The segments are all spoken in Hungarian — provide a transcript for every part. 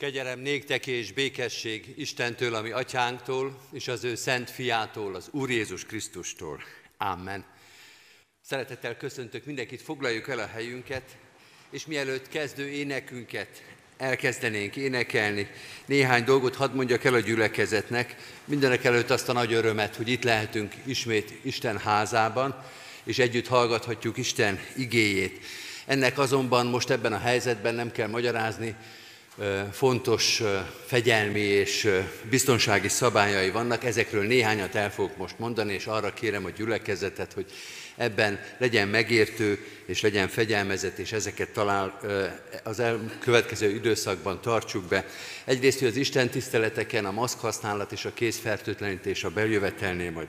Kegyelem néktek és békesség Istentől, ami atyánktól, és az ő szent fiától, az Úr Jézus Krisztustól. Amen. Szeretettel köszöntök mindenkit, foglaljuk el a helyünket, és mielőtt kezdő énekünket elkezdenénk énekelni, néhány dolgot hadd mondjak el a gyülekezetnek, mindenek előtt azt a nagy örömet, hogy itt lehetünk ismét Isten házában, és együtt hallgathatjuk Isten igéjét. Ennek azonban most ebben a helyzetben nem kell magyarázni, fontos fegyelmi és biztonsági szabályai vannak, ezekről néhányat el fogok most mondani, és arra kérem a gyülekezetet, hogy ebben legyen megértő, és legyen fegyelmezett, és ezeket talál az következő időszakban tartsuk be. Egyrészt, hogy az Isten tiszteleteken a maszk használat és a kézfertőtlenítés a beljövetelnél majd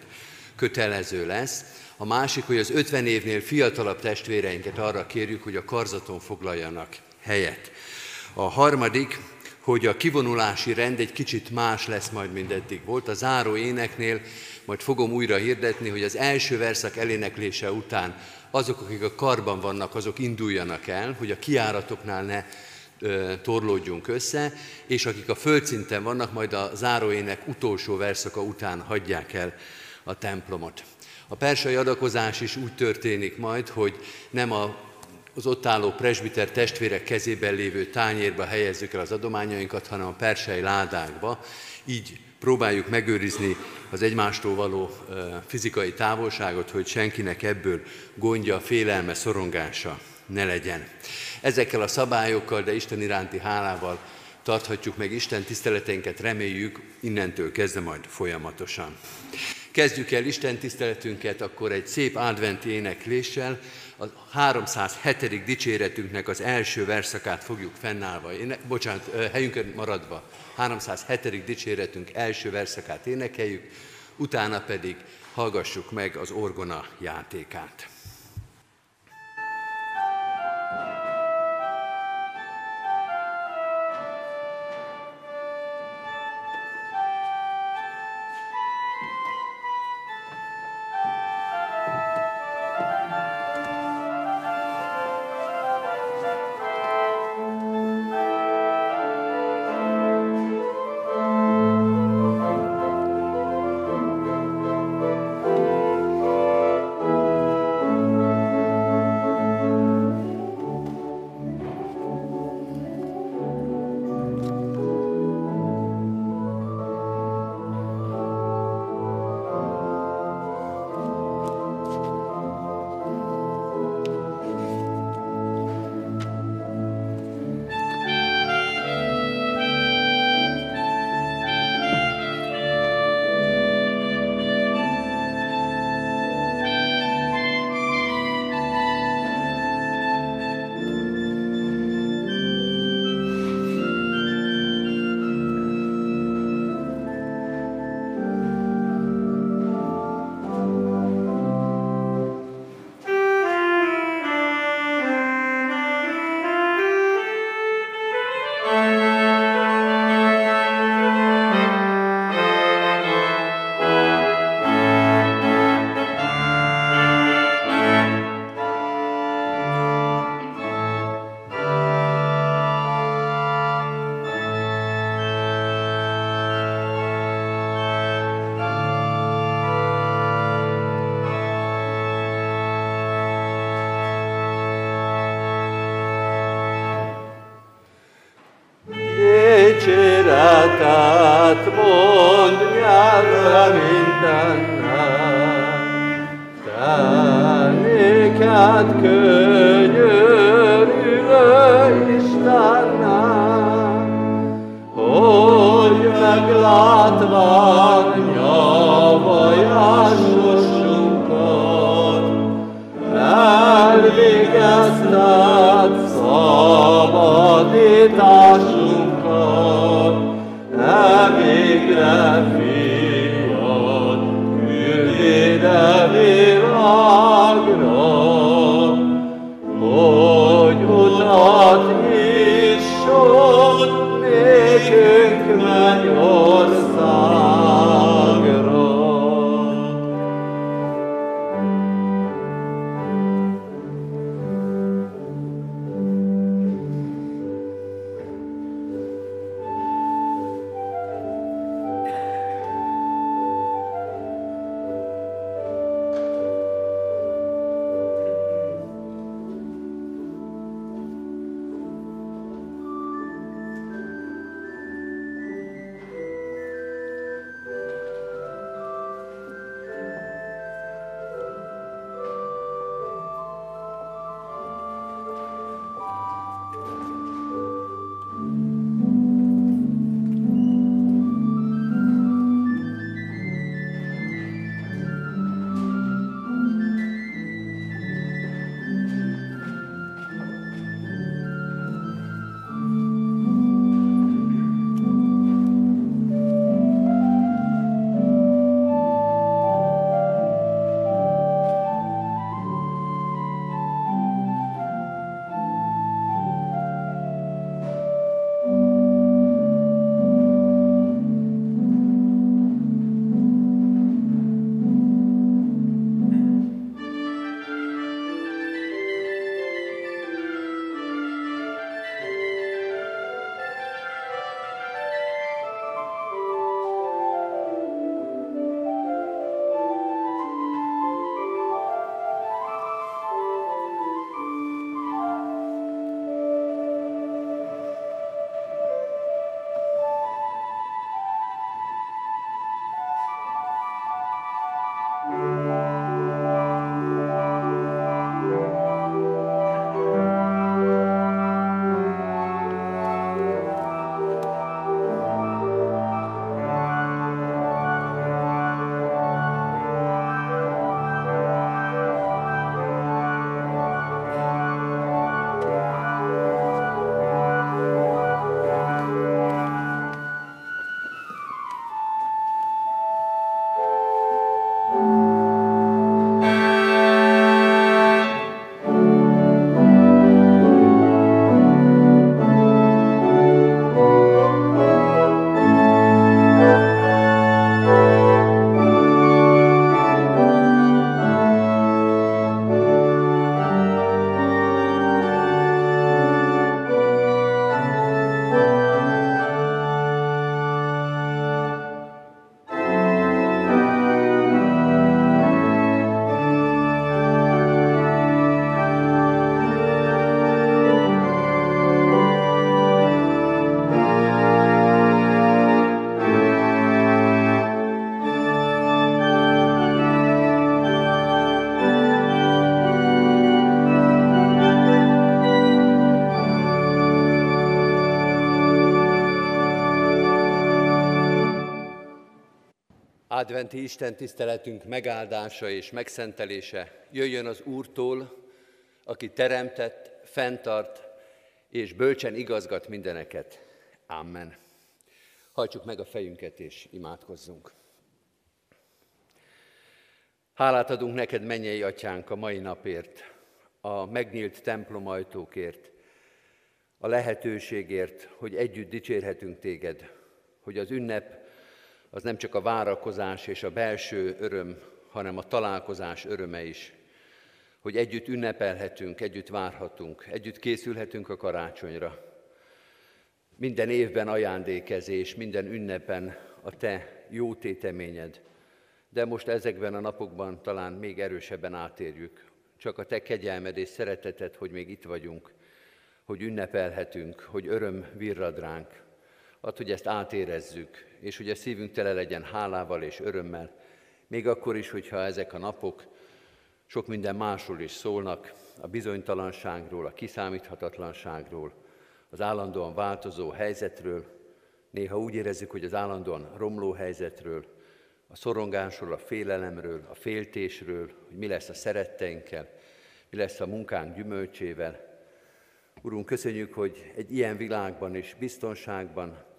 kötelező lesz. A másik, hogy az 50 évnél fiatalabb testvéreinket arra kérjük, hogy a karzaton foglaljanak helyet. A harmadik, hogy a kivonulási rend egy kicsit más lesz majd, mint eddig volt. A záró éneknél majd fogom újra hirdetni, hogy az első verszak eléneklése után azok, akik a karban vannak, azok induljanak el, hogy a kiáratoknál ne torlódjunk össze, és akik a földszinten vannak, majd a záróének utolsó verszaka után hagyják el a templomot. A persai adakozás is úgy történik majd, hogy nem a az ott álló presbiter testvérek kezében lévő tányérba helyezzük el az adományainkat, hanem a persei ládákba. Így próbáljuk megőrizni az egymástól való fizikai távolságot, hogy senkinek ebből gondja, félelme, szorongása ne legyen. Ezekkel a szabályokkal, de Isten iránti hálával tarthatjuk meg Isten tiszteleteinket, reméljük innentől kezdve majd folyamatosan. Kezdjük el Isten tiszteletünket akkor egy szép adventi énekléssel, a 307. dicséretünknek az első verszakát fogjuk fennállva, éne, bocsánat, helyünkön maradva, 307. dicséretünk első verszakát énekeljük, utána pedig hallgassuk meg az orgona játékát. Adventi Isten tiszteletünk megáldása és megszentelése jöjjön az Úrtól, aki teremtett, fenntart és bölcsen igazgat mindeneket. Amen. Hajtsuk meg a fejünket és imádkozzunk. Hálát adunk neked, mennyei atyánk, a mai napért, a megnyílt templom ajtókért, a lehetőségért, hogy együtt dicsérhetünk téged, hogy az ünnep az nem csak a várakozás és a belső öröm, hanem a találkozás öröme is. Hogy együtt ünnepelhetünk, együtt várhatunk, együtt készülhetünk a karácsonyra. Minden évben ajándékezés, minden ünnepen a te jó téteményed. De most ezekben a napokban talán még erősebben átérjük. Csak a te kegyelmed és szereteted, hogy még itt vagyunk, hogy ünnepelhetünk, hogy öröm virrad ránk. Add, hogy ezt átérezzük, és hogy a szívünk tele legyen hálával és örömmel, még akkor is, hogyha ezek a napok sok minden másról is szólnak, a bizonytalanságról, a kiszámíthatatlanságról, az állandóan változó helyzetről, néha úgy érezzük, hogy az állandóan romló helyzetről, a szorongásról, a félelemről, a féltésről, hogy mi lesz a szeretteinkkel, mi lesz a munkánk gyümölcsével. Urunk, köszönjük, hogy egy ilyen világban és biztonságban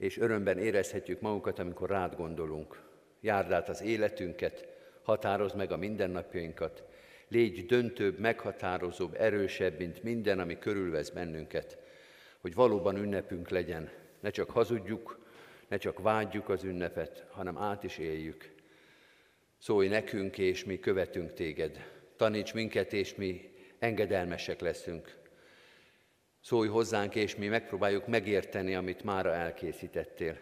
és örömben érezhetjük magunkat, amikor rád gondolunk. Járd át az életünket, határozd meg a mindennapjainkat, légy döntőbb, meghatározóbb, erősebb, mint minden, ami körülvesz bennünket, hogy valóban ünnepünk legyen, ne csak hazudjuk, ne csak vágyjuk az ünnepet, hanem át is éljük. Szólj nekünk, és mi követünk téged. Taníts minket, és mi engedelmesek leszünk. Szólj hozzánk, és mi megpróbáljuk megérteni, amit mára elkészítettél.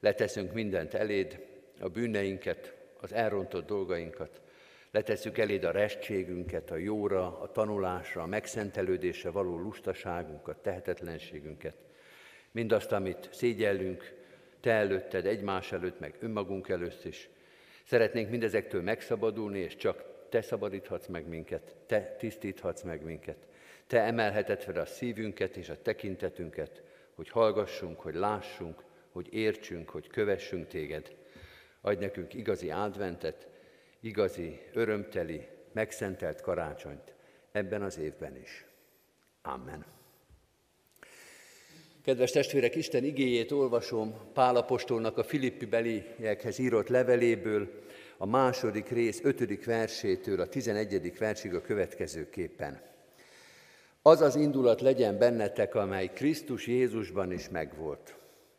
Leteszünk mindent eléd, a bűneinket, az elrontott dolgainkat. Letesszük eléd a restségünket, a jóra, a tanulásra, a megszentelődésre való lustaságunkat, tehetetlenségünket. Mindazt, amit szégyellünk, te előtted, egymás előtt, meg önmagunk előtt is. Szeretnénk mindezektől megszabadulni, és csak te szabadíthatsz meg minket, te tisztíthatsz meg minket. Te emelheted fel a szívünket és a tekintetünket, hogy hallgassunk, hogy lássunk, hogy értsünk, hogy kövessünk téged. Adj nekünk igazi adventet, igazi, örömteli, megszentelt karácsonyt ebben az évben is. Amen. Kedves testvérek, Isten igéjét olvasom Pálapostolnak a Filippi beliekhez írott leveléből, a második rész ötödik versétől a tizenegyedik versig a következőképpen. Az az indulat legyen bennetek, amely Krisztus Jézusban is megvolt,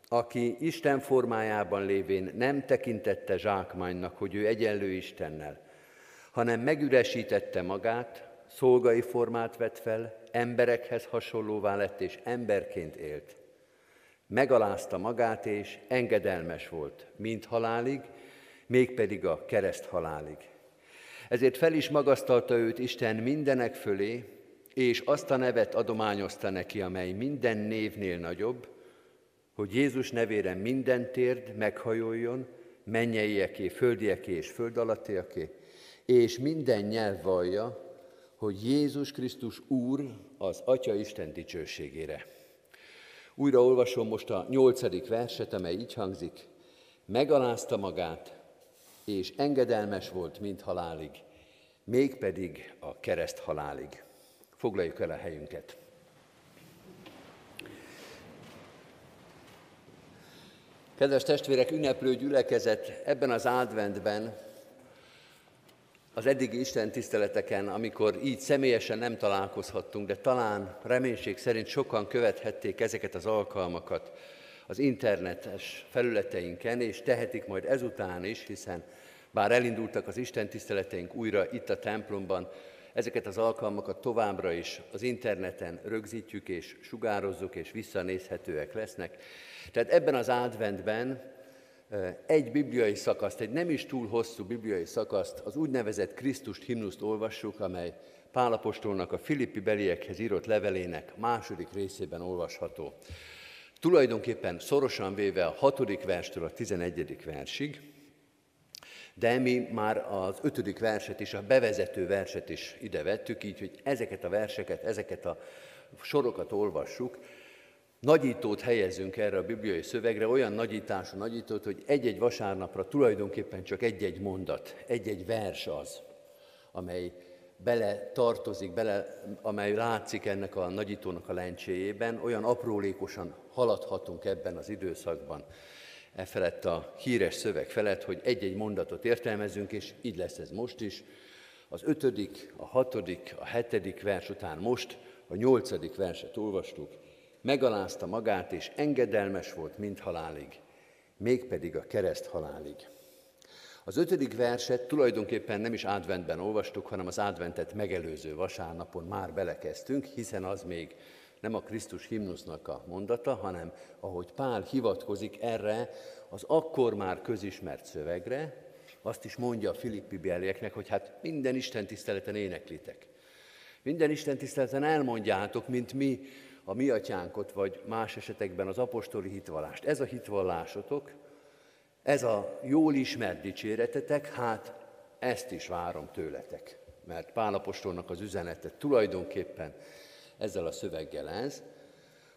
aki Isten formájában lévén nem tekintette zsákmánynak, hogy ő egyenlő Istennel, hanem megüresítette magát, szolgai formát vett fel, emberekhez hasonlóvá lett, és emberként élt. Megalázta magát, és engedelmes volt, mint halálig, mégpedig a kereszt halálig. Ezért fel is magasztalta őt Isten mindenek fölé, és azt a nevet adományozta neki, amely minden névnél nagyobb, hogy Jézus nevére minden térd meghajoljon, mennyeieké, földieké és föld alattiaké, és minden nyelv vallja, hogy Jézus Krisztus Úr az Atya Isten dicsőségére. Újra olvasom most a nyolcadik verset, amely így hangzik. Megalázta magát, és engedelmes volt, mint halálig, mégpedig a kereszt halálig. Foglaljuk el a helyünket. Kedves testvérek, ünneplő gyülekezet, ebben az adventben, az eddigi Isten tiszteleteken, amikor így személyesen nem találkozhattunk, de talán reménység szerint sokan követhették ezeket az alkalmakat az internetes felületeinken, és tehetik majd ezután is, hiszen bár elindultak az Isten tiszteleteink újra itt a templomban, Ezeket az alkalmakat továbbra is az interneten rögzítjük és sugározzuk, és visszanézhetőek lesznek. Tehát ebben az adventben egy bibliai szakaszt, egy nem is túl hosszú bibliai szakaszt, az úgynevezett Krisztust himnuszt olvassuk, amely Pálapostolnak a Filippi beliekhez írott levelének második részében olvasható. Tulajdonképpen szorosan véve a hatodik verstől a tizenegyedik versig, de mi már az ötödik verset is, a bevezető verset is ide vettük, így, hogy ezeket a verseket, ezeket a sorokat olvassuk, nagyítót helyezünk erre a bibliai szövegre, olyan nagyítású nagyítót, hogy egy-egy vasárnapra tulajdonképpen csak egy-egy mondat, egy-egy vers az, amely bele tartozik, bele, amely látszik ennek a nagyítónak a lencséjében, olyan aprólékosan haladhatunk ebben az időszakban, e felett a híres szöveg felett, hogy egy-egy mondatot értelmezünk, és így lesz ez most is. Az ötödik, a hatodik, a hetedik vers után most a nyolcadik verset olvastuk, megalázta magát, és engedelmes volt mind halálig, mégpedig a kereszt halálig. Az ötödik verset tulajdonképpen nem is adventben olvastuk, hanem az adventet megelőző vasárnapon már belekezdtünk, hiszen az még nem a Krisztus himnusznak a mondata, hanem ahogy Pál hivatkozik erre az akkor már közismert szövegre, azt is mondja a filippi belieknek, hogy hát minden Isten tiszteleten éneklitek. Minden Isten tiszteleten elmondjátok, mint mi a mi atyánkot, vagy más esetekben az apostoli hitvallást. Ez a hitvallásotok, ez a jól ismert dicséretetek, hát ezt is várom tőletek. Mert Pálapostolnak az üzenete tulajdonképpen ezzel a szöveggel ez,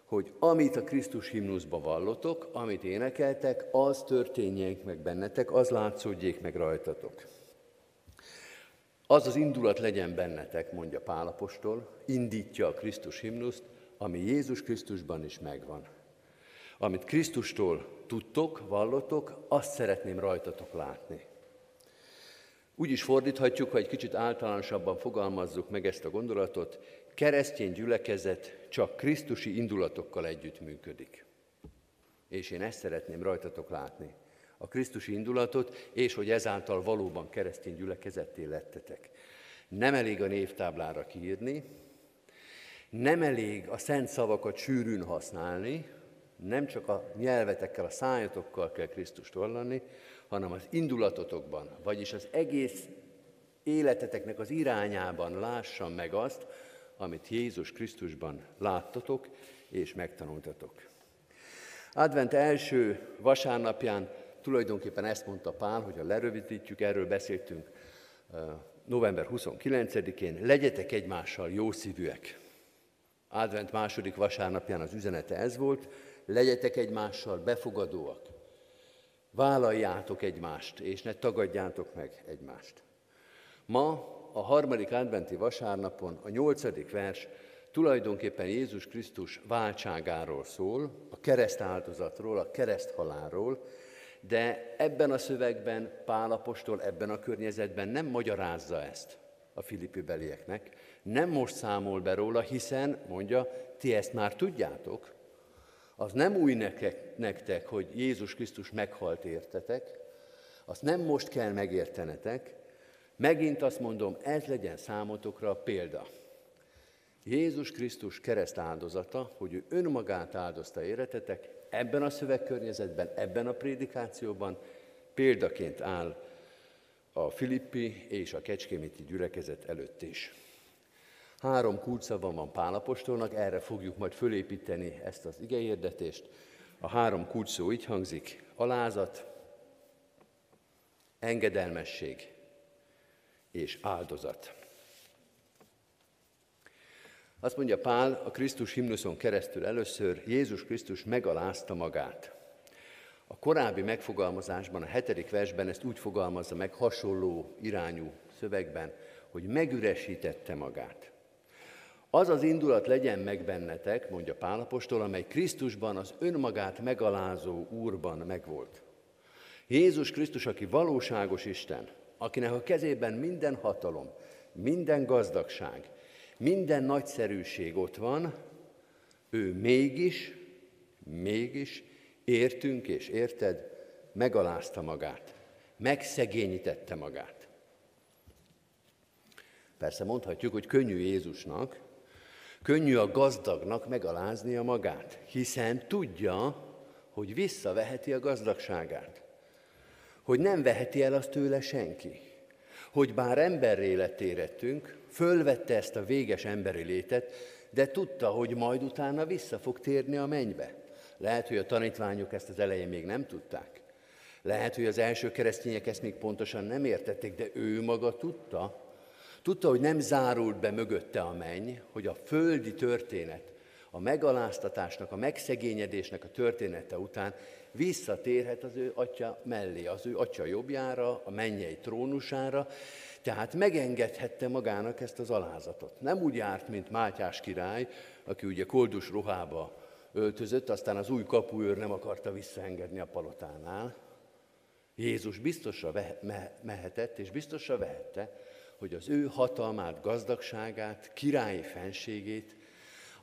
hogy amit a Krisztus himnuszba vallotok, amit énekeltek, az történjék meg bennetek, az látszódjék meg rajtatok. Az az indulat legyen bennetek, mondja Pálapostól, indítja a Krisztus himnuszt, ami Jézus Krisztusban is megvan. Amit Krisztustól tudtok, vallotok, azt szeretném rajtatok látni. Úgy is fordíthatjuk, ha egy kicsit általánosabban fogalmazzuk meg ezt a gondolatot, keresztény gyülekezet csak Krisztusi indulatokkal együtt működik. És én ezt szeretném rajtatok látni. A Krisztusi indulatot, és hogy ezáltal valóban keresztény gyülekezetté lettetek. Nem elég a névtáblára kiírni, nem elég a szent szavakat sűrűn használni, nem csak a nyelvetekkel, a szájatokkal kell Krisztust vallani, hanem az indulatotokban, vagyis az egész életeteknek az irányában lássam meg azt, amit Jézus Krisztusban láttatok és megtanultatok. Advent első vasárnapján tulajdonképpen ezt mondta Pál, hogy ha lerövidítjük, erről beszéltünk november 29-én, legyetek egymással jó szívűek. Advent második vasárnapján az üzenete ez volt, legyetek egymással befogadóak, vállaljátok egymást, és ne tagadjátok meg egymást. Ma a harmadik adventi vasárnapon a nyolcadik vers tulajdonképpen Jézus Krisztus váltságáról szól, a kereszt áldozatról, a kereszt halálról, de ebben a szövegben Pálapostól, ebben a környezetben nem magyarázza ezt a filippi belieknek, nem most számol be róla, hiszen, mondja, ti ezt már tudjátok, az nem új nektek, hogy Jézus Krisztus meghalt értetek, azt nem most kell megértenetek, megint azt mondom, ez legyen számotokra a példa. Jézus Krisztus kereszt áldozata, hogy ő önmagát áldozta éretetek, ebben a szövegkörnyezetben, ebben a prédikációban példaként áll a Filippi és a Kecskémiti gyülekezet előtt is. Három kulcsszava van Pálapostolnak, erre fogjuk majd fölépíteni ezt az igeérdetést. A három kulcsszó így hangzik, alázat, engedelmesség és áldozat. Azt mondja Pál a Krisztus himnuszon keresztül először, Jézus Krisztus megalázta magát. A korábbi megfogalmazásban, a hetedik versben ezt úgy fogalmazza meg hasonló irányú szövegben, hogy megüresítette magát. Az az indulat legyen meg bennetek, mondja Pálapostól, amely Krisztusban az önmagát megalázó Úrban megvolt. Jézus Krisztus, aki valóságos Isten, akinek a kezében minden hatalom, minden gazdagság, minden nagyszerűség ott van, ő mégis, mégis értünk és érted, megalázta magát, megszegényítette magát. Persze mondhatjuk, hogy könnyű Jézusnak, Könnyű a gazdagnak megaláznia magát, hiszen tudja, hogy visszaveheti a gazdagságát. Hogy nem veheti el azt tőle senki. Hogy bár emberré lett érettünk, fölvette ezt a véges emberi létet, de tudta, hogy majd utána vissza fog térni a mennybe. Lehet, hogy a tanítványok ezt az elején még nem tudták. Lehet, hogy az első keresztények ezt még pontosan nem értették, de ő maga tudta, Tudta, hogy nem zárult be mögötte a menny, hogy a földi történet, a megaláztatásnak, a megszegényedésnek a története után visszatérhet az ő atya mellé, az ő atya jobbjára, a mennyei trónusára, tehát megengedhette magának ezt az alázatot. Nem úgy járt, mint Mátyás király, aki ugye koldus ruhába öltözött, aztán az új kapuőr nem akarta visszaengedni a palotánál. Jézus biztosra mehetett, és biztosra vehette, hogy az ő hatalmát, gazdagságát, királyi fenségét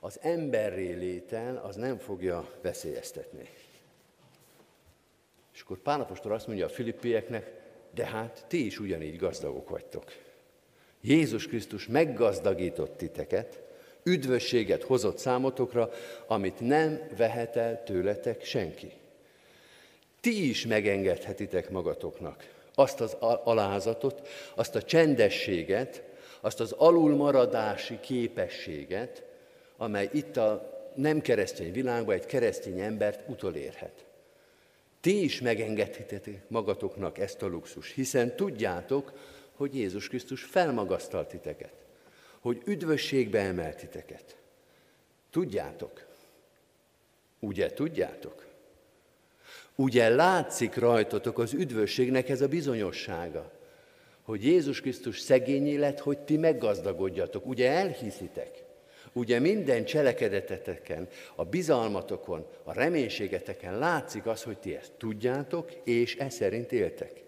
az emberré léten az nem fogja veszélyeztetni. Akkor Pálapostól azt mondja a filippieknek, de hát ti is ugyanígy gazdagok vagytok. Jézus Krisztus meggazdagított titeket, üdvösséget hozott számotokra, amit nem vehet el tőletek senki. Ti is megengedhetitek magatoknak azt az alázatot, azt a csendességet, azt az alulmaradási képességet, amely itt a nem keresztény világban egy keresztény embert utolérhet. Ti is megengedhetitek magatoknak ezt a luxus, hiszen tudjátok, hogy Jézus Krisztus felmagasztalt titeket, hogy üdvösségbe emelt titeket. Tudjátok. Ugye tudjátok? Ugye látszik rajtatok az üdvösségnek ez a bizonyossága, hogy Jézus Krisztus szegényé lett, hogy ti meggazdagodjatok. Ugye elhiszitek? Ugye minden cselekedeteteken, a bizalmatokon, a reménységeteken látszik az, hogy ti ezt tudjátok, és e szerint éltek.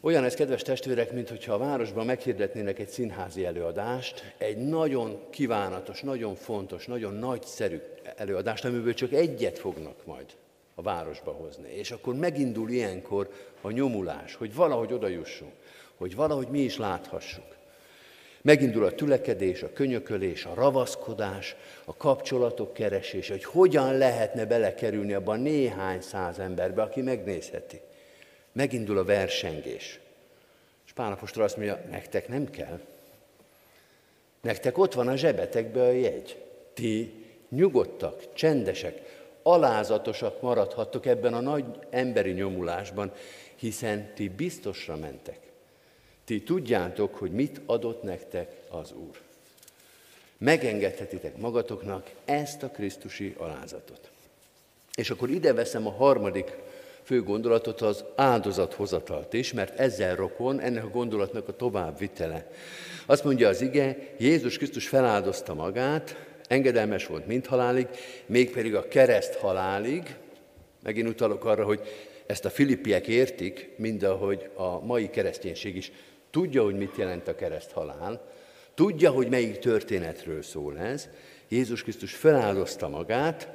Olyan ez, kedves testvérek, mintha a városban meghirdetnének egy színházi előadást, egy nagyon kívánatos, nagyon fontos, nagyon nagyszerű előadást, amiből csak egyet fognak majd a városba hozni. És akkor megindul ilyenkor a nyomulás, hogy valahogy oda jussunk, hogy valahogy mi is láthassuk. Megindul a tülekedés, a könyökölés, a ravaszkodás, a kapcsolatok keresése, hogy hogyan lehetne belekerülni abban néhány száz emberbe, aki megnézheti. Megindul a versengés. És Pálapostól azt mondja, nektek nem kell. Nektek ott van a zsebetekbe a jegy. Ti nyugodtak, csendesek, alázatosak maradhattok ebben a nagy emberi nyomulásban, hiszen ti biztosra mentek. Ti tudjátok, hogy mit adott nektek az Úr. Megengedhetitek magatoknak ezt a Krisztusi alázatot. És akkor ide veszem a harmadik fő gondolatot, az áldozathozatalt is, mert ezzel rokon ennek a gondolatnak a továbbvitele. Azt mondja az ige, Jézus Krisztus feláldozta magát, engedelmes volt mind halálig, mégpedig a kereszt halálig. Megint utalok arra, hogy ezt a filippiek értik, mind ahogy a mai kereszténység is tudja, hogy mit jelent a kereszt halál, tudja, hogy melyik történetről szól ez. Jézus Krisztus feláldozta magát,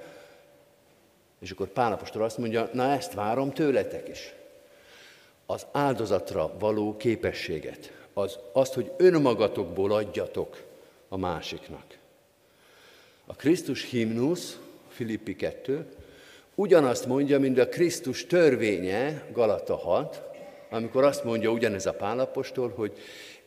és akkor Pálapostól azt mondja, na ezt várom tőletek is. Az áldozatra való képességet, az, azt, hogy önmagatokból adjatok a másiknak. A Krisztus himnusz, Filippi 2, ugyanazt mondja, mint a Krisztus törvénye, Galata 6, amikor azt mondja ugyanez a Pálapostól, hogy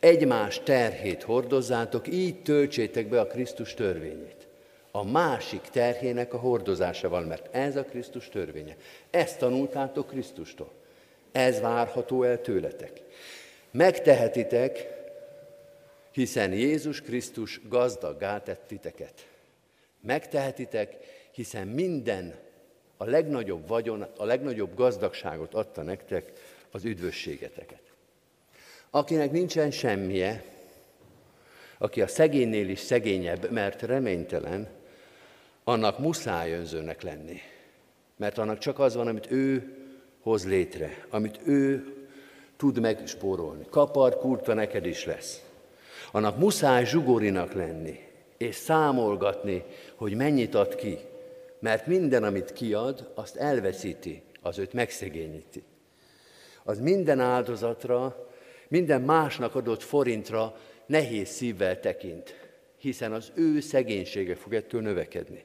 egymás terhét hordozzátok, így töltsétek be a Krisztus törvényét. A másik terhének a hordozásával, mert ez a Krisztus törvénye. Ezt tanultátok Krisztustól. Ez várható el tőletek. Megtehetitek, hiszen Jézus Krisztus gazdaggá tett titeket. Megtehetitek, hiszen minden, a legnagyobb vagyon, a legnagyobb gazdagságot adta nektek, az üdvösségeteket. Akinek nincsen semmije, aki a szegénynél is szegényebb, mert reménytelen, annak muszáj önzőnek lenni. Mert annak csak az van, amit ő hoz létre, amit ő tud megspórolni. Kapar, kurta neked is lesz. Annak muszáj zsugorinak lenni, és számolgatni, hogy mennyit ad ki. Mert minden, amit kiad, azt elveszíti, az őt megszegényíti. Az minden áldozatra, minden másnak adott forintra nehéz szívvel tekint, hiszen az ő szegénysége fog ettől növekedni.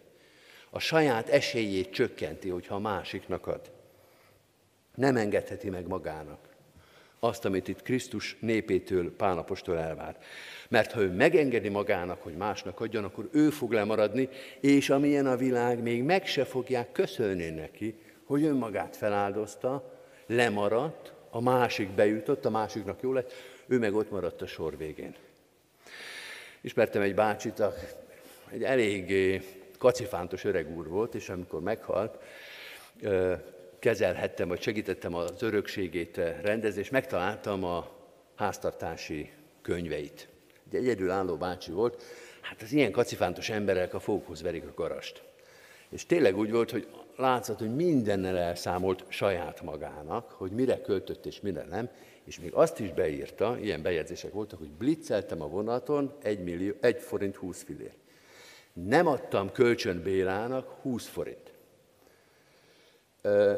A saját esélyét csökkenti, hogyha a másiknak ad. Nem engedheti meg magának azt, amit itt Krisztus népétől, Pálapostól elvár. Mert ha ő megengedi magának, hogy másnak adjon, akkor ő fog lemaradni, és amilyen a világ, még meg se fogják köszönni neki, hogy önmagát feláldozta, lemaradt, a másik bejutott, a másiknak jó lett, ő meg ott maradt a sor végén. Ismertem egy bácsit, egy elég kacifántos öreg úr volt, és amikor meghalt, kezelhettem, vagy segítettem az örökségét rendezni, és megtaláltam a háztartási könyveit. Egy egyedülálló bácsi volt, hát az ilyen kacifántos emberek a fókusz verik a garast. És tényleg úgy volt, hogy látszott, hogy mindennel elszámolt saját magának, hogy mire költött és mire nem, és még azt is beírta, ilyen bejegyzések voltak, hogy blitzeltem a vonaton 1, millió, 1 forint 20 fillér. Nem adtam kölcsön Bélának 20 forint.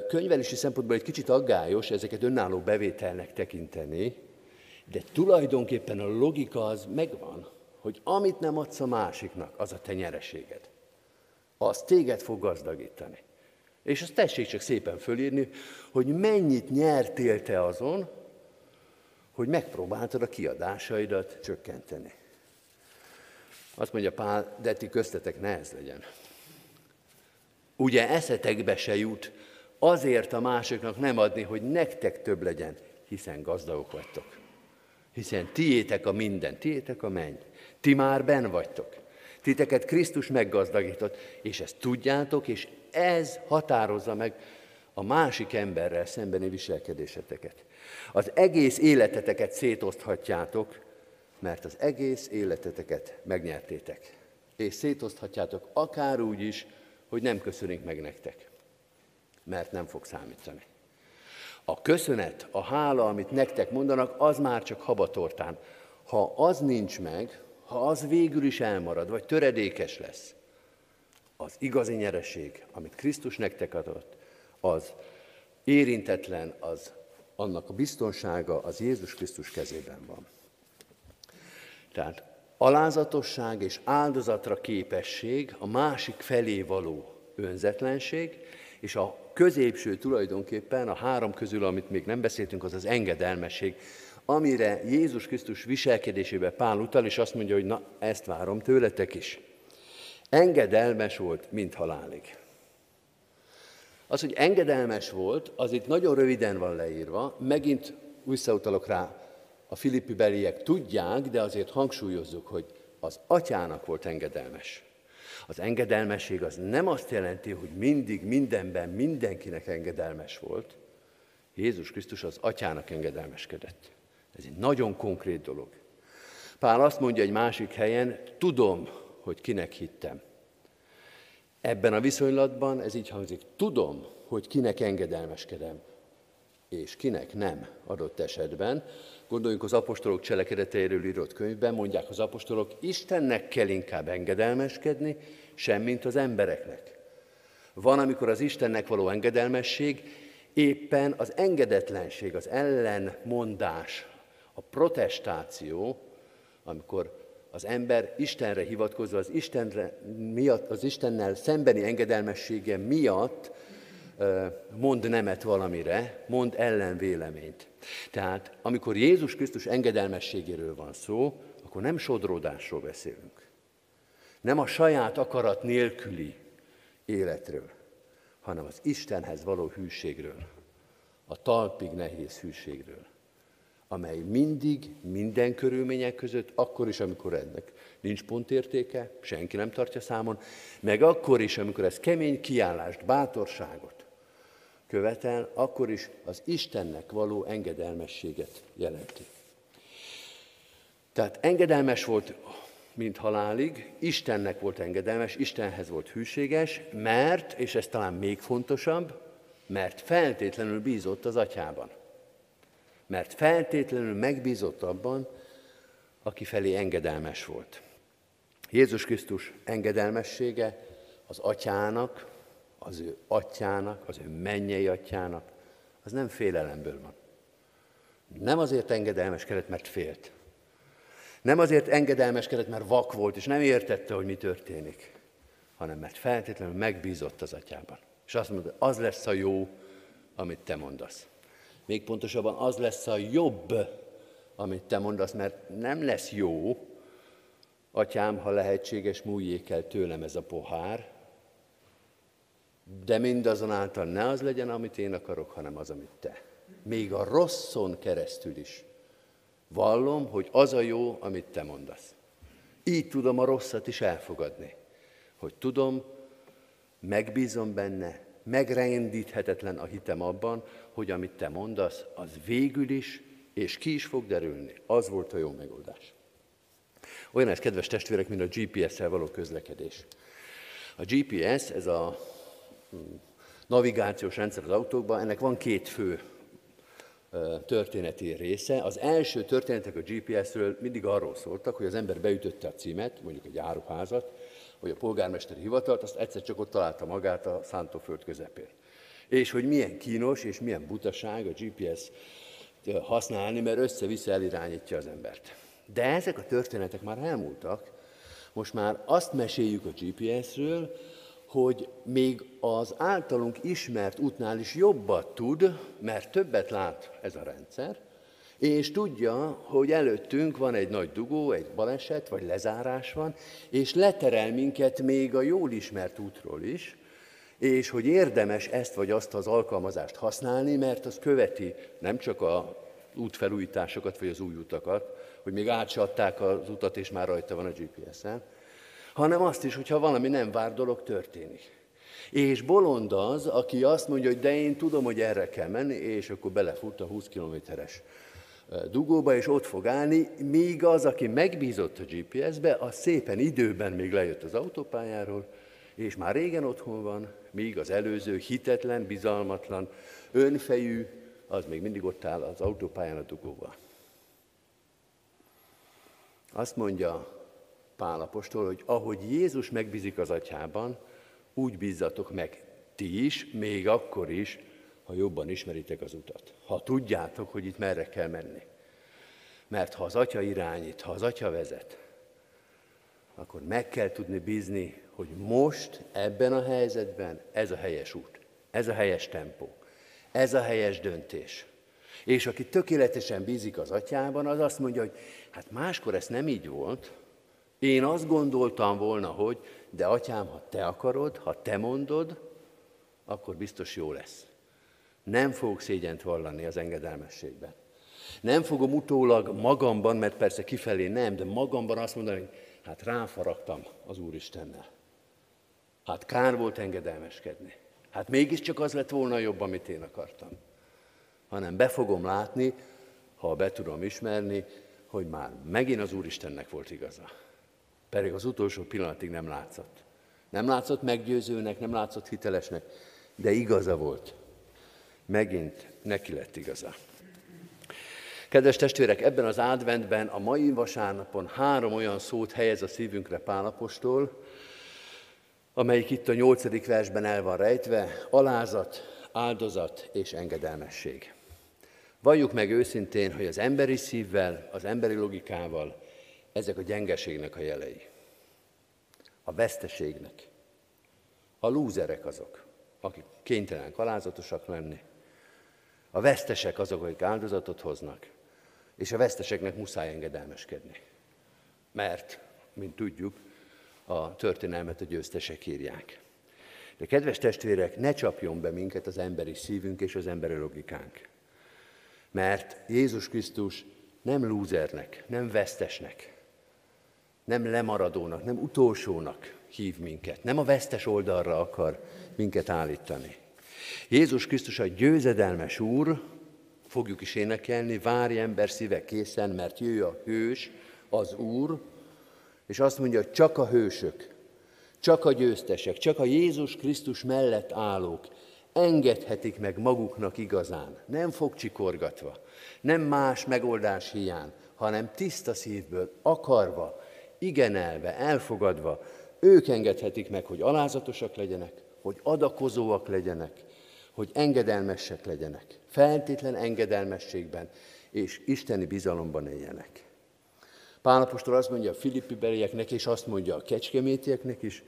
Könyvelési szempontból egy kicsit aggályos ezeket önálló bevételnek tekinteni, de tulajdonképpen a logika az megvan, hogy amit nem adsz a másiknak, az a te nyereséged. Az téged fog gazdagítani. És azt tessék csak szépen fölírni, hogy mennyit nyertél te azon, hogy megpróbáltad a kiadásaidat csökkenteni. Azt mondja Pál, de ti köztetek ne ez legyen. Ugye eszetekbe se jut azért a másiknak nem adni, hogy nektek több legyen, hiszen gazdagok vagytok. Hiszen tiétek a minden, tiétek a menny. Ti már ben vagytok. Titeket Krisztus meggazdagított, és ezt tudjátok, és ez határozza meg a másik emberrel szembeni viselkedéseteket. Az egész életeteket szétoszthatjátok, mert az egész életeteket megnyertétek. És szétoszthatjátok akár úgy is, hogy nem köszönünk meg nektek, mert nem fog számítani. A köszönet, a hála, amit nektek mondanak, az már csak habatortán. Ha az nincs meg, ha az végül is elmarad, vagy töredékes lesz, az igazi nyereség, amit Krisztus nektek adott, az érintetlen, az annak a biztonsága az Jézus Krisztus kezében van. Tehát alázatosság és áldozatra képesség, a másik felé való önzetlenség, és a középső tulajdonképpen, a három közül, amit még nem beszéltünk, az az engedelmesség, amire Jézus Krisztus viselkedésében Pál utal, és azt mondja, hogy na, ezt várom tőletek is. Engedelmes volt, mint halálig. Az, hogy engedelmes volt, az itt nagyon röviden van leírva, megint visszautalok rá, a filippi beliek tudják, de azért hangsúlyozzuk, hogy az atyának volt engedelmes. Az engedelmesség az nem azt jelenti, hogy mindig, mindenben, mindenkinek engedelmes volt. Jézus Krisztus az atyának engedelmeskedett. Ez egy nagyon konkrét dolog. Pál azt mondja egy másik helyen, tudom, hogy kinek hittem. Ebben a viszonylatban ez így hangzik, tudom, hogy kinek engedelmeskedem, és kinek nem adott esetben. Gondoljunk az apostolok cselekedeteiről írott könyvben, mondják az apostolok, Istennek kell inkább engedelmeskedni, semmint az embereknek. Van, amikor az Istennek való engedelmesség éppen az engedetlenség, az ellenmondás, a protestáció, amikor az ember Istenre hivatkozva, az, Istenre miatt, az Istennel szembeni engedelmessége miatt mond nemet valamire, mond ellenvéleményt. Tehát amikor Jézus Krisztus engedelmességéről van szó, akkor nem sodródásról beszélünk. Nem a saját akarat nélküli életről, hanem az Istenhez való hűségről, a talpig nehéz hűségről amely mindig, minden körülmények között, akkor is, amikor ennek nincs pontértéke, senki nem tartja számon, meg akkor is, amikor ez kemény kiállást, bátorságot követel, akkor is az Istennek való engedelmességet jelenti. Tehát engedelmes volt, mint halálig, Istennek volt engedelmes, Istenhez volt hűséges, mert, és ez talán még fontosabb, mert feltétlenül bízott az atyában mert feltétlenül megbízott abban, aki felé engedelmes volt. Jézus Krisztus engedelmessége az atyának, az ő atyának, az ő mennyei atyának, az nem félelemből van. Nem azért engedelmeskedett, mert félt. Nem azért engedelmeskedett, mert vak volt, és nem értette, hogy mi történik, hanem mert feltétlenül megbízott az atyában. És azt mondta, az lesz a jó, amit te mondasz. Még pontosabban az lesz a jobb, amit te mondasz, mert nem lesz jó, atyám, ha lehetséges, múljék el tőlem ez a pohár, de mindazonáltal ne az legyen, amit én akarok, hanem az, amit te. Még a rosszon keresztül is vallom, hogy az a jó, amit te mondasz. Így tudom a rosszat is elfogadni. hogy tudom, megbízom benne, megrendíthetetlen a hitem abban, hogy amit te mondasz, az végül is, és ki is fog derülni. Az volt a jó megoldás. Olyan ez, kedves testvérek, mint a GPS-szel való közlekedés. A GPS, ez a hm, navigációs rendszer az autókban, ennek van két fő történeti része. Az első történetek a GPS-ről mindig arról szóltak, hogy az ember beütötte a címet, mondjuk egy áruházat, vagy a polgármesteri hivatalt, azt egyszer csak ott találta magát a szántóföld közepén. És hogy milyen kínos és milyen butaság a GPS használni, mert össze-vissza elirányítja az embert. De ezek a történetek már elmúltak, most már azt meséljük a GPS-ről, hogy még az általunk ismert útnál is jobbat tud, mert többet lát ez a rendszer, és tudja, hogy előttünk van egy nagy dugó, egy baleset, vagy lezárás van, és leterel minket még a jól ismert útról is, és hogy érdemes ezt vagy azt az alkalmazást használni, mert az követi nem csak a útfelújításokat, vagy az új utakat, hogy még átsadták az utat, és már rajta van a GPS-en, hanem azt is, hogyha valami nem vár dolog történik. És bolond az, aki azt mondja, hogy de én tudom, hogy erre kell menni, és akkor belefut a 20 kilométeres dugóba, és ott fog állni, míg az, aki megbízott a GPS-be, az szépen időben még lejött az autópályáról, és már régen otthon van, míg az előző hitetlen, bizalmatlan, önfejű, az még mindig ott áll az autópályán a dugóban. Azt mondja Pálapostól, hogy ahogy Jézus megbízik az atyában, úgy bízzatok meg ti is, még akkor is, ha jobban ismeritek az utat. Ha tudjátok, hogy itt merre kell menni. Mert ha az atya irányít, ha az atya vezet, akkor meg kell tudni bízni, hogy most, ebben a helyzetben ez a helyes út, ez a helyes tempó, ez a helyes döntés. És aki tökéletesen bízik az atyában, az azt mondja, hogy hát máskor ez nem így volt, én azt gondoltam volna, hogy de atyám, ha te akarod, ha te mondod, akkor biztos jó lesz. Nem fogok szégyent vallani az engedelmességben. Nem fogom utólag magamban, mert persze kifelé nem, de magamban azt mondani, hogy hát ráfaragtam az Úristennel. Hát kár volt engedelmeskedni. Hát mégiscsak az lett volna jobb, amit én akartam. Hanem be fogom látni, ha be tudom ismerni, hogy már megint az Úristennek volt igaza. Pedig az utolsó pillanatig nem látszott. Nem látszott meggyőzőnek, nem látszott hitelesnek, de igaza volt. Megint neki lett igaza. Kedves testvérek, ebben az adventben a mai vasárnapon három olyan szót helyez a szívünkre Pálapostól, amelyik itt a nyolcadik versben el van rejtve, alázat, áldozat és engedelmesség. Valljuk meg őszintén, hogy az emberi szívvel, az emberi logikával ezek a gyengeségnek a jelei. A veszteségnek. A lúzerek azok, akik kénytelenek alázatosak lenni. A vesztesek azok, akik áldozatot hoznak, és a veszteseknek muszáj engedelmeskedni. Mert, mint tudjuk, a történelmet a győztesek írják. De kedves testvérek, ne csapjon be minket az emberi szívünk és az emberi logikánk. Mert Jézus Krisztus nem lúzernek, nem vesztesnek, nem lemaradónak, nem utolsónak hív minket, nem a vesztes oldalra akar minket állítani. Jézus Krisztus a győzedelmes Úr, fogjuk is énekelni, várj ember szíve készen, mert jöjj a hős, az Úr, és azt mondja, hogy csak a hősök, csak a győztesek, csak a Jézus Krisztus mellett állók engedhetik meg maguknak igazán, nem fogcsikorgatva, nem más megoldás hiány, hanem tiszta szívből, akarva, igenelve, elfogadva, ők engedhetik meg, hogy alázatosak legyenek, hogy adakozóak legyenek, hogy engedelmesek legyenek, feltétlen engedelmességben és isteni bizalomban éljenek. Pálapostól azt mondja a filippi belieknek, és azt mondja a kecskemétieknek is,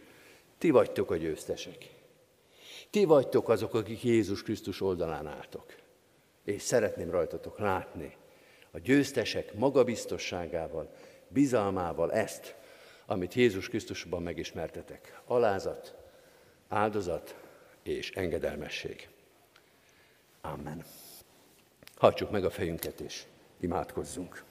ti vagytok a győztesek. Ti vagytok azok, akik Jézus Krisztus oldalán álltok. És szeretném rajtatok látni a győztesek magabiztosságával, bizalmával ezt, amit Jézus Krisztusban megismertetek. Alázat, áldozat és engedelmesség. Amen. Hagyjuk meg a fejünket és imádkozzunk.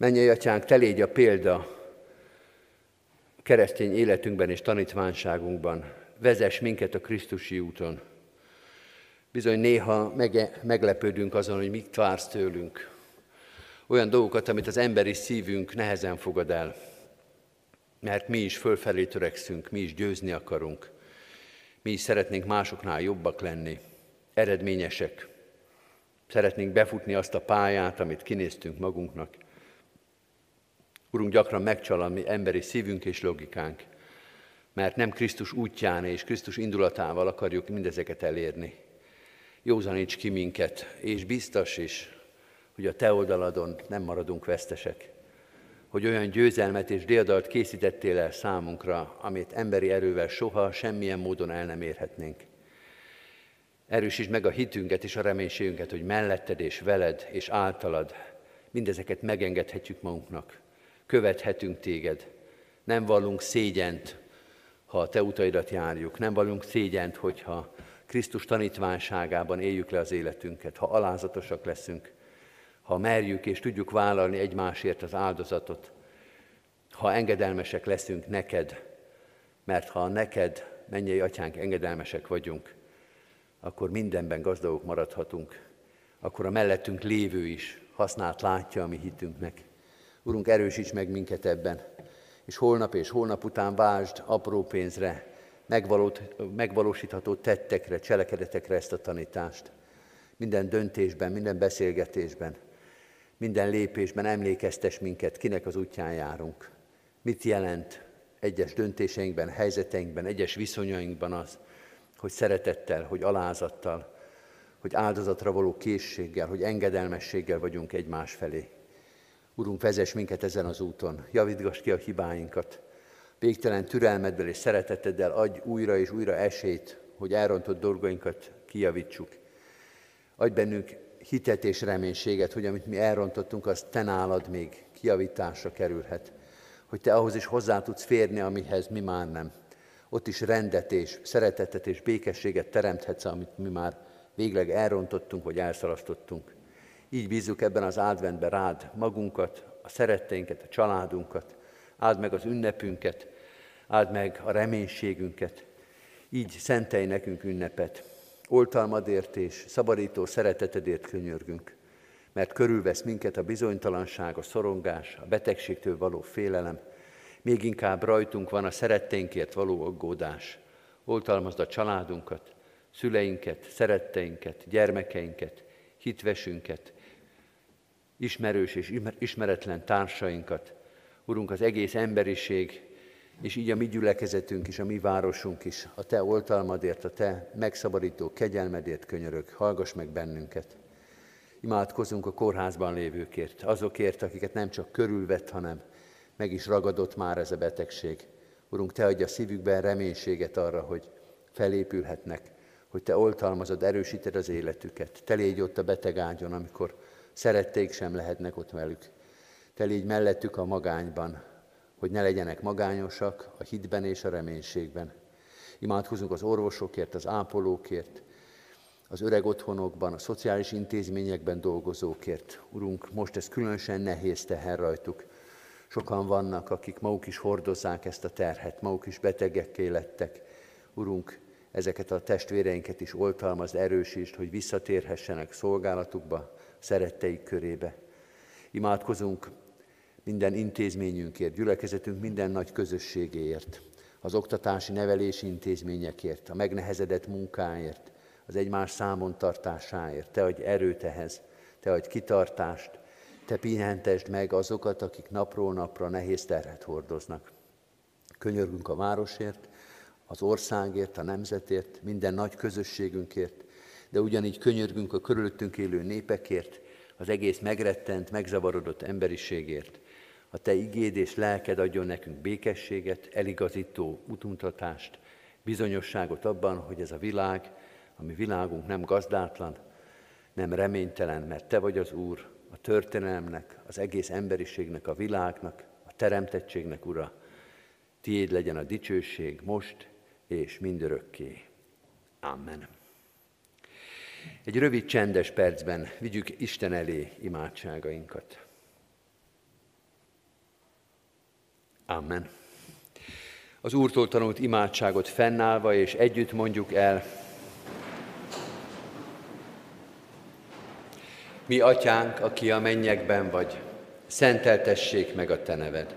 Mennyei atyánk, te légy a példa keresztény életünkben és tanítványságunkban. Vezess minket a Krisztusi úton. Bizony néha mege, meglepődünk azon, hogy mit vársz tőlünk. Olyan dolgokat, amit az emberi szívünk nehezen fogad el. Mert mi is fölfelé törekszünk, mi is győzni akarunk. Mi is szeretnénk másoknál jobbak lenni, eredményesek. Szeretnénk befutni azt a pályát, amit kinéztünk magunknak. Urunk, gyakran megcsal a mi emberi szívünk és logikánk, mert nem Krisztus útján és Krisztus indulatával akarjuk mindezeket elérni. Józaníts ki minket, és biztos is, hogy a Te oldaladon nem maradunk vesztesek, hogy olyan győzelmet és diadalt készítettél el számunkra, amit emberi erővel soha semmilyen módon el nem érhetnénk. Erősítsd meg a hitünket és a reménységünket, hogy melletted és veled és általad mindezeket megengedhetjük magunknak, követhetünk téged, nem vallunk szégyent, ha a te utaidat járjuk, nem vallunk szégyent, hogyha Krisztus tanítványságában éljük le az életünket, ha alázatosak leszünk, ha merjük és tudjuk vállalni egymásért az áldozatot, ha engedelmesek leszünk neked, mert ha neked, mennyei atyánk, engedelmesek vagyunk, akkor mindenben gazdagok maradhatunk, akkor a mellettünk lévő is használt látja a mi hitünknek. Urunk, erősíts meg minket ebben, és holnap és holnap után vásd apró pénzre, megvalósítható tettekre, cselekedetekre ezt a tanítást. Minden döntésben, minden beszélgetésben, minden lépésben emlékeztes minket, kinek az útján járunk. Mit jelent egyes döntéseinkben, helyzeteinkben, egyes viszonyainkban az, hogy szeretettel, hogy alázattal, hogy áldozatra való készséggel, hogy engedelmességgel vagyunk egymás felé. Urunk, vezess minket ezen az úton, javítgass ki a hibáinkat, végtelen türelmeddel és szereteteddel adj újra és újra esélyt, hogy elrontott dolgainkat kijavítsuk. Adj bennünk hitet és reménységet, hogy amit mi elrontottunk, az te nálad még kiavításra kerülhet. Hogy te ahhoz is hozzá tudsz férni, amihez mi már nem. Ott is rendet és szeretetet és békességet teremthetsz, amit mi már végleg elrontottunk, vagy elszalasztottunk. Így bízzuk ebben az adventben rád magunkat, a szeretteinket, a családunkat, áld meg az ünnepünket, áld meg a reménységünket, így szentelj nekünk ünnepet. Oltalmadért és szabadító szeretetedért könyörgünk, mert körülvesz minket a bizonytalanság, a szorongás, a betegségtől való félelem, még inkább rajtunk van a szeretteinkért való aggódás. Oltalmazd a családunkat, szüleinket, szeretteinket, gyermekeinket, hitvesünket, ismerős és ismeretlen társainkat, Urunk, az egész emberiség, és így a mi gyülekezetünk is, a mi városunk is, a Te oltalmadért, a Te megszabadító kegyelmedért könyörög, hallgass meg bennünket. Imádkozunk a kórházban lévőkért, azokért, akiket nem csak körülvett, hanem meg is ragadott már ez a betegség. Urunk, Te adja a szívükben reménységet arra, hogy felépülhetnek, hogy Te oltalmazod, erősíted az életüket. Te légy ott a beteg ágyon, amikor szerették sem lehetnek ott velük. Te légy mellettük a magányban, hogy ne legyenek magányosak a hitben és a reménységben. Imádkozunk az orvosokért, az ápolókért, az öreg otthonokban, a szociális intézményekben dolgozókért. Urunk, most ez különösen nehéz teher rajtuk. Sokan vannak, akik maguk is hordozzák ezt a terhet, maguk is betegekké lettek. Urunk, ezeket a testvéreinket is oltalmaz, erősítsd, hogy visszatérhessenek szolgálatukba, szeretteik körébe. Imádkozunk minden intézményünkért, gyülekezetünk minden nagy közösségéért, az oktatási nevelési intézményekért, a megnehezedett munkáért, az egymás számon tartásáért. Te adj erőt ehhez, te adj kitartást, te pihentesd meg azokat, akik napról napra nehéz terhet hordoznak. Könyörgünk a városért, az országért, a nemzetért, minden nagy közösségünkért, de ugyanígy könyörgünk a körülöttünk élő népekért, az egész megrettent, megzavarodott emberiségért. A Te igéd és lelked adjon nekünk békességet, eligazító útuntatást, bizonyosságot abban, hogy ez a világ, a mi világunk nem gazdátlan, nem reménytelen, mert Te vagy az Úr, a történelemnek, az egész emberiségnek, a világnak, a teremtettségnek, Ura. Tiéd legyen a dicsőség most és mindörökké. Amen. Egy rövid csendes percben vigyük Isten elé imádságainkat. Amen. Az Úrtól tanult imádságot fennállva és együtt mondjuk el. Mi atyánk, aki a mennyekben vagy, szenteltessék meg a te neved.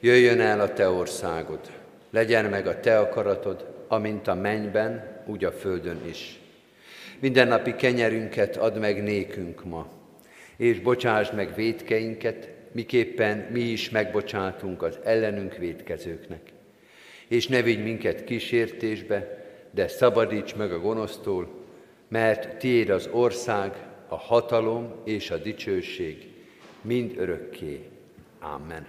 Jöjjön el a te országod, legyen meg a te akaratod, amint a mennyben, úgy a földön is. Mindennapi kenyerünket add meg nékünk ma, és bocsásd meg védkeinket, miképpen mi is megbocsátunk az ellenünk védkezőknek. És ne vigy minket kísértésbe, de szabadíts meg a gonosztól, mert tiéd az ország, a hatalom és a dicsőség mind örökké. Amen.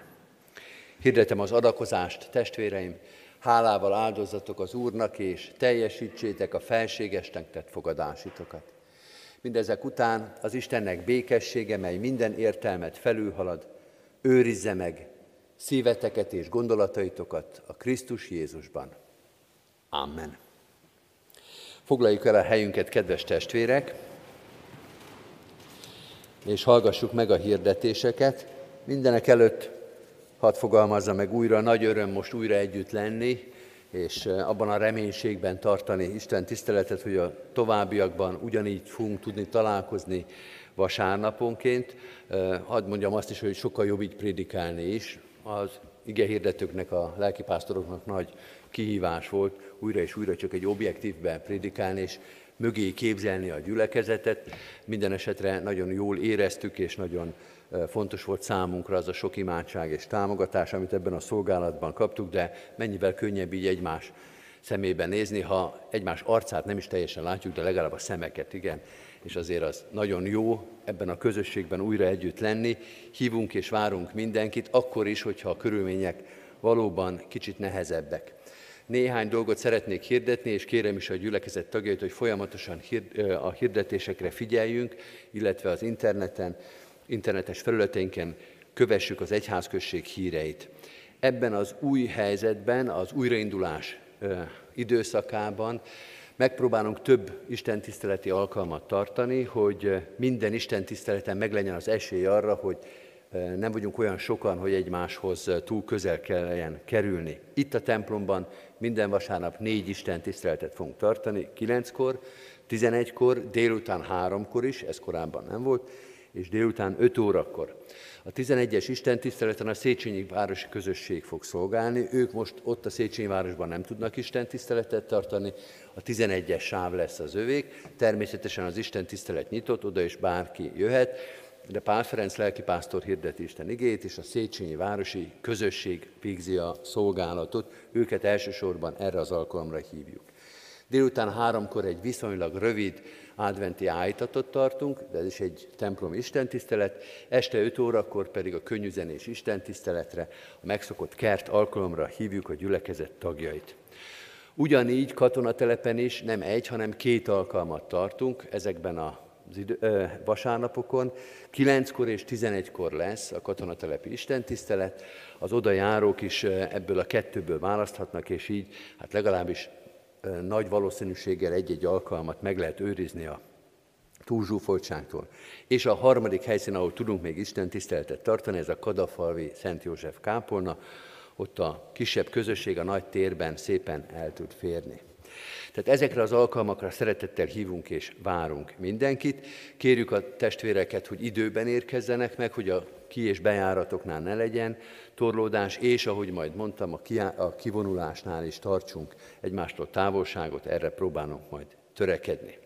Hirdetem az adakozást, testvéreim, hálával áldozatok az Úrnak, és teljesítsétek a felségesnek tett fogadásitokat. Mindezek után az Istennek békessége, mely minden értelmet felülhalad, őrizze meg szíveteket és gondolataitokat a Krisztus Jézusban. Amen. Foglaljuk el a helyünket, kedves testvérek, és hallgassuk meg a hirdetéseket. Mindenek előtt hadd fogalmazza meg újra, nagy öröm most újra együtt lenni, és abban a reménységben tartani Isten tiszteletet, hogy a továbbiakban ugyanígy fogunk tudni találkozni vasárnaponként. Hadd mondjam azt is, hogy sokkal jobb így prédikálni is. Az ige hirdetőknek, a lelkipásztoroknak nagy kihívás volt újra és újra csak egy objektívben prédikálni, és mögé képzelni a gyülekezetet. Minden esetre nagyon jól éreztük, és nagyon fontos volt számunkra az a sok imádság és támogatás, amit ebben a szolgálatban kaptuk, de mennyivel könnyebb így egymás szemébe nézni, ha egymás arcát nem is teljesen látjuk, de legalább a szemeket, igen. És azért az nagyon jó ebben a közösségben újra együtt lenni. Hívunk és várunk mindenkit, akkor is, hogyha a körülmények valóban kicsit nehezebbek. Néhány dolgot szeretnék hirdetni, és kérem is a gyülekezet tagjait, hogy folyamatosan a hirdetésekre figyeljünk, illetve az interneten, internetes felületeinken kövessük az egyházközség híreit. Ebben az új helyzetben, az újraindulás időszakában megpróbálunk több istentiszteleti alkalmat tartani, hogy minden istentiszteleten meglegyen az esély arra, hogy nem vagyunk olyan sokan, hogy egymáshoz túl közel kelljen kerülni. Itt a templomban minden vasárnap négy Isten tiszteletet fogunk tartani, kilenckor, tizenegykor, délután háromkor is, ez korábban nem volt, és délután 5 órakor. A 11-es Isten tiszteleten a Széchenyi Városi Közösség fog szolgálni. Ők most ott a Széchenyi Városban nem tudnak Isten tiszteletet tartani, a 11-es sáv lesz az övék. Természetesen az Isten tisztelet nyitott, oda is bárki jöhet, de Pál Ferenc lelkipásztor hirdeti Isten igét, és a Széchenyi Városi Közösség végzi a szolgálatot. Őket elsősorban erre az alkalomra hívjuk. Délután háromkor egy viszonylag rövid adventi állítatot tartunk, de ez is egy templom istentisztelet, este 5 órakor pedig a könnyűzenés istentiszteletre, a megszokott kert alkalomra hívjuk a gyülekezet tagjait. Ugyanígy katonatelepen is nem egy, hanem két alkalmat tartunk ezekben a vasárnapokon. Kilenckor és tizenegykor lesz a katonatelepi istentisztelet, az oda járók is ebből a kettőből választhatnak, és így hát legalábbis nagy valószínűséggel egy-egy alkalmat meg lehet őrizni a túlzsúfoltságtól. És a harmadik helyszín, ahol tudunk még Isten tiszteletet tartani, ez a Kadafalvi Szent József kápolna, ott a kisebb közösség a nagy térben szépen el tud férni. Tehát ezekre az alkalmakra szeretettel hívunk és várunk mindenkit. Kérjük a testvéreket, hogy időben érkezzenek meg, hogy a ki- és bejáratoknál ne legyen torlódás, és ahogy majd mondtam, a, kivonulásnál is tartsunk egymástól távolságot, erre próbálunk majd törekedni.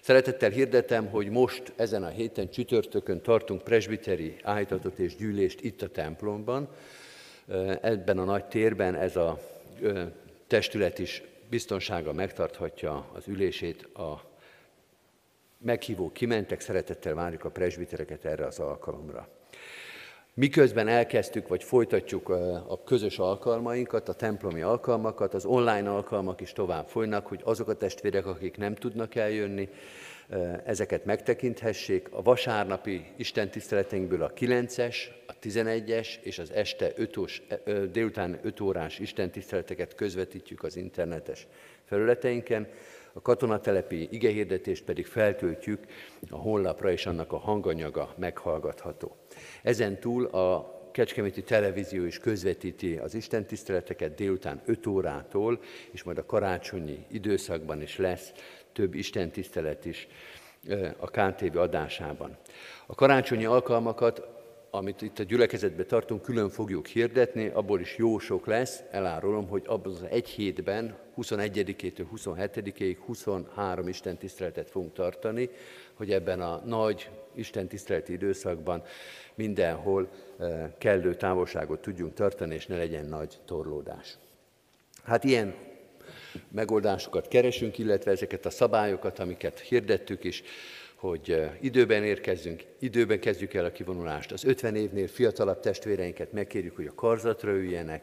Szeretettel hirdetem, hogy most ezen a héten csütörtökön tartunk presbiteri állítatot és gyűlést itt a templomban. Ebben a nagy térben ez a testület is biztonsága megtarthatja az ülését. A meghívók kimentek, szeretettel várjuk a presbitereket erre az alkalomra. Miközben elkezdtük, vagy folytatjuk a közös alkalmainkat, a templomi alkalmakat, az online alkalmak is tovább folynak, hogy azok a testvérek, akik nem tudnak eljönni, ezeket megtekinthessék. A vasárnapi istentiszteleteinkből a 9-es, a 11-es és az este 5 ós, délután 5 órás istentiszteleteket közvetítjük az internetes felületeinken. A katonatelepi igehirdetést pedig feltöltjük a honlapra, és annak a hanganyaga meghallgatható. Ezen túl a Kecskeméti Televízió is közvetíti az Isten tiszteleteket délután 5 órától, és majd a karácsonyi időszakban is lesz több Isten tisztelet is a KTV adásában. A karácsonyi alkalmakat amit itt a gyülekezetben tartunk, külön fogjuk hirdetni, abból is jó sok lesz, elárulom, hogy abban az egy hétben, 21-től 27-ig 23 Isten tiszteletet fogunk tartani, hogy ebben a nagy Isten tiszteleti időszakban mindenhol kellő távolságot tudjunk tartani, és ne legyen nagy torlódás. Hát ilyen megoldásokat keresünk, illetve ezeket a szabályokat, amiket hirdettük is, hogy időben érkezzünk, időben kezdjük el a kivonulást. Az 50 évnél fiatalabb testvéreinket megkérjük, hogy a karzatra üljenek,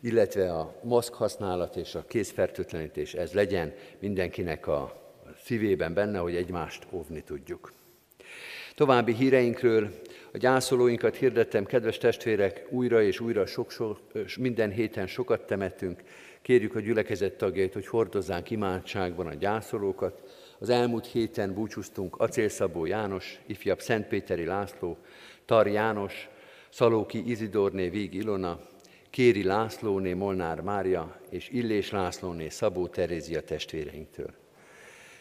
illetve a maszk használat és a kézfertőtlenítés, ez legyen mindenkinek a szívében benne, hogy egymást óvni tudjuk. További híreinkről a gyászolóinkat hirdettem, kedves testvérek, újra és újra sok, sok, minden héten sokat temetünk. Kérjük a gyülekezet tagjait, hogy hordozzánk imádságban a gyászolókat, az elmúlt héten búcsúztunk Acélszabó János, ifjabb Szentpéteri László, Tar János, Szalóki Izidorné Vég Ilona, Kéri Lászlóné Molnár Mária és Illés Lászlóné Szabó Terézia testvéreinktől.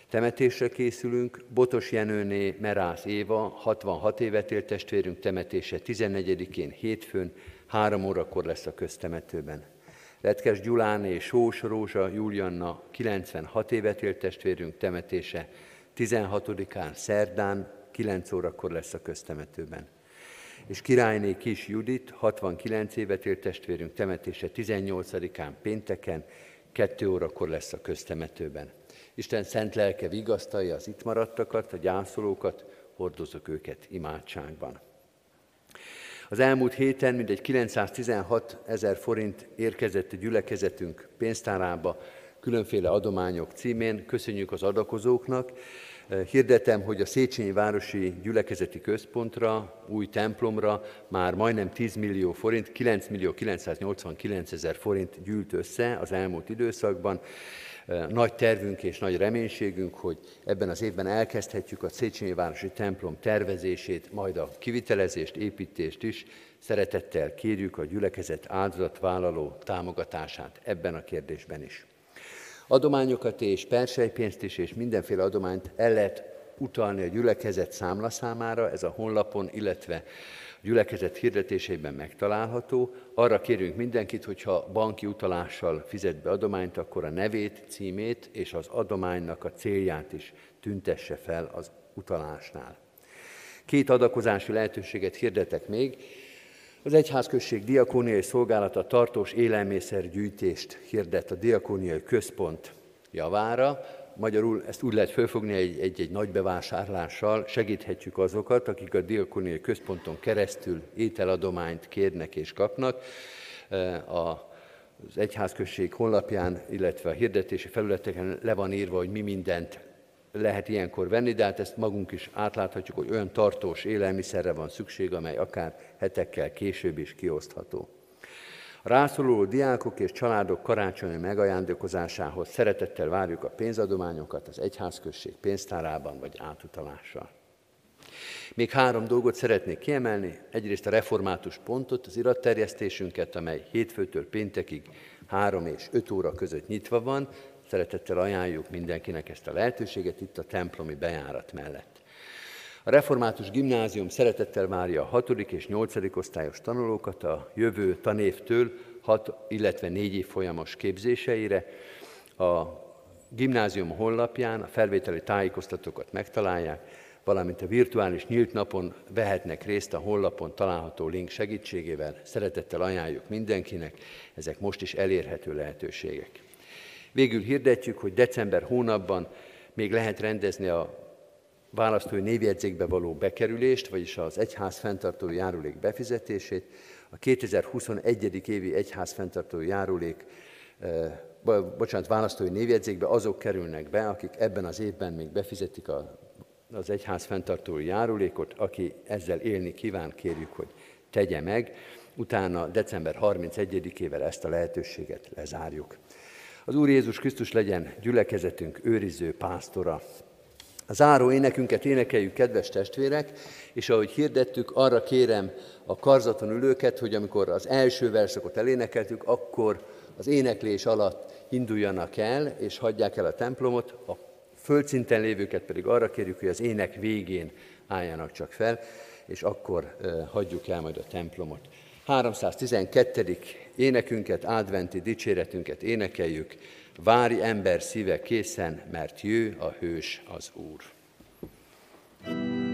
Temetésre készülünk, Botos Jenőné Merász Éva, 66 évet élt testvérünk temetése 14-én hétfőn, három órakor lesz a köztemetőben. Retkes Gyulán és Sós Rózsa Julianna 96 évet élt testvérünk temetése 16-án szerdán 9 órakor lesz a köztemetőben. És királyné Kis Judit 69 évet élt testvérünk temetése 18-án pénteken 2 órakor lesz a köztemetőben. Isten szent lelke vigasztalja az itt maradtakat, a gyászolókat, hordozok őket imádságban. Az elmúlt héten mindegy 916 ezer forint érkezett a gyülekezetünk pénztárába különféle adományok címén. Köszönjük az adakozóknak. Hirdetem, hogy a Széchenyi Városi Gyülekezeti Központra, új templomra már majdnem 10 millió forint, 9 millió 989 ezer forint gyűlt össze az elmúlt időszakban. Nagy tervünk és nagy reménységünk, hogy ebben az évben elkezdhetjük a Széchenyi Városi templom tervezését, majd a kivitelezést, építést is. Szeretettel kérjük a gyülekezet áldozatvállaló támogatását ebben a kérdésben is. Adományokat és persejpénzt is, és mindenféle adományt el lehet utalni a gyülekezet számlaszámára, ez a honlapon, illetve gyülekezet hirdetéseiben megtalálható. Arra kérünk mindenkit, hogyha banki utalással fizet be adományt, akkor a nevét, címét és az adománynak a célját is tüntesse fel az utalásnál. Két adakozási lehetőséget hirdetek még. Az Egyházközség diakóniai szolgálata tartós élelmiszergyűjtést hirdet a diakóniai központ javára. Magyarul ezt úgy lehet fölfogni egy-egy nagy bevásárlással, segíthetjük azokat, akik a diakóniai központon keresztül ételadományt kérnek és kapnak. A az egyházközség honlapján, illetve a hirdetési felületeken le van írva, hogy mi mindent lehet ilyenkor venni, de hát ezt magunk is átláthatjuk, hogy olyan tartós élelmiszerre van szükség, amely akár hetekkel később is kiosztható. A rászoruló diákok és családok karácsonyi megajándékozásához szeretettel várjuk a pénzadományokat az egyházközség pénztárában vagy átutalással. Még három dolgot szeretnék kiemelni. Egyrészt a református pontot, az iratterjesztésünket, amely hétfőtől péntekig három és öt óra között nyitva van. Szeretettel ajánljuk mindenkinek ezt a lehetőséget itt a templomi bejárat mellett. A Református Gimnázium szeretettel várja a 6. és 8. osztályos tanulókat a jövő tanévtől 6, illetve 4 év folyamos képzéseire. A gimnázium honlapján a felvételi tájékoztatókat megtalálják, valamint a virtuális nyílt napon vehetnek részt a honlapon található link segítségével. Szeretettel ajánljuk mindenkinek, ezek most is elérhető lehetőségek. Végül hirdetjük, hogy december hónapban még lehet rendezni a választói névjegyzékbe való bekerülést, vagyis az egyház fenntartói járulék befizetését, a 2021. évi egyház fenntartói járulék, eh, bocsánat, választói névjegyzékbe azok kerülnek be, akik ebben az évben még befizetik a, az egyház fenntartói járulékot, aki ezzel élni kíván, kérjük, hogy tegye meg. Utána december 31-ével ezt a lehetőséget lezárjuk. Az Úr Jézus Krisztus legyen gyülekezetünk őriző pásztora, A záró énekünket énekeljük, kedves testvérek, és ahogy hirdettük, arra kérem a karzaton ülőket, hogy amikor az első verszakot elénekeltük, akkor az éneklés alatt induljanak el, és hagyják el a templomot, a földszinten lévőket pedig arra kérjük, hogy az ének végén álljanak csak fel, és akkor hagyjuk el majd a templomot. 312. énekünket, adventi dicséretünket énekeljük. Várj ember szíve készen, mert jő a hős az Úr. thank you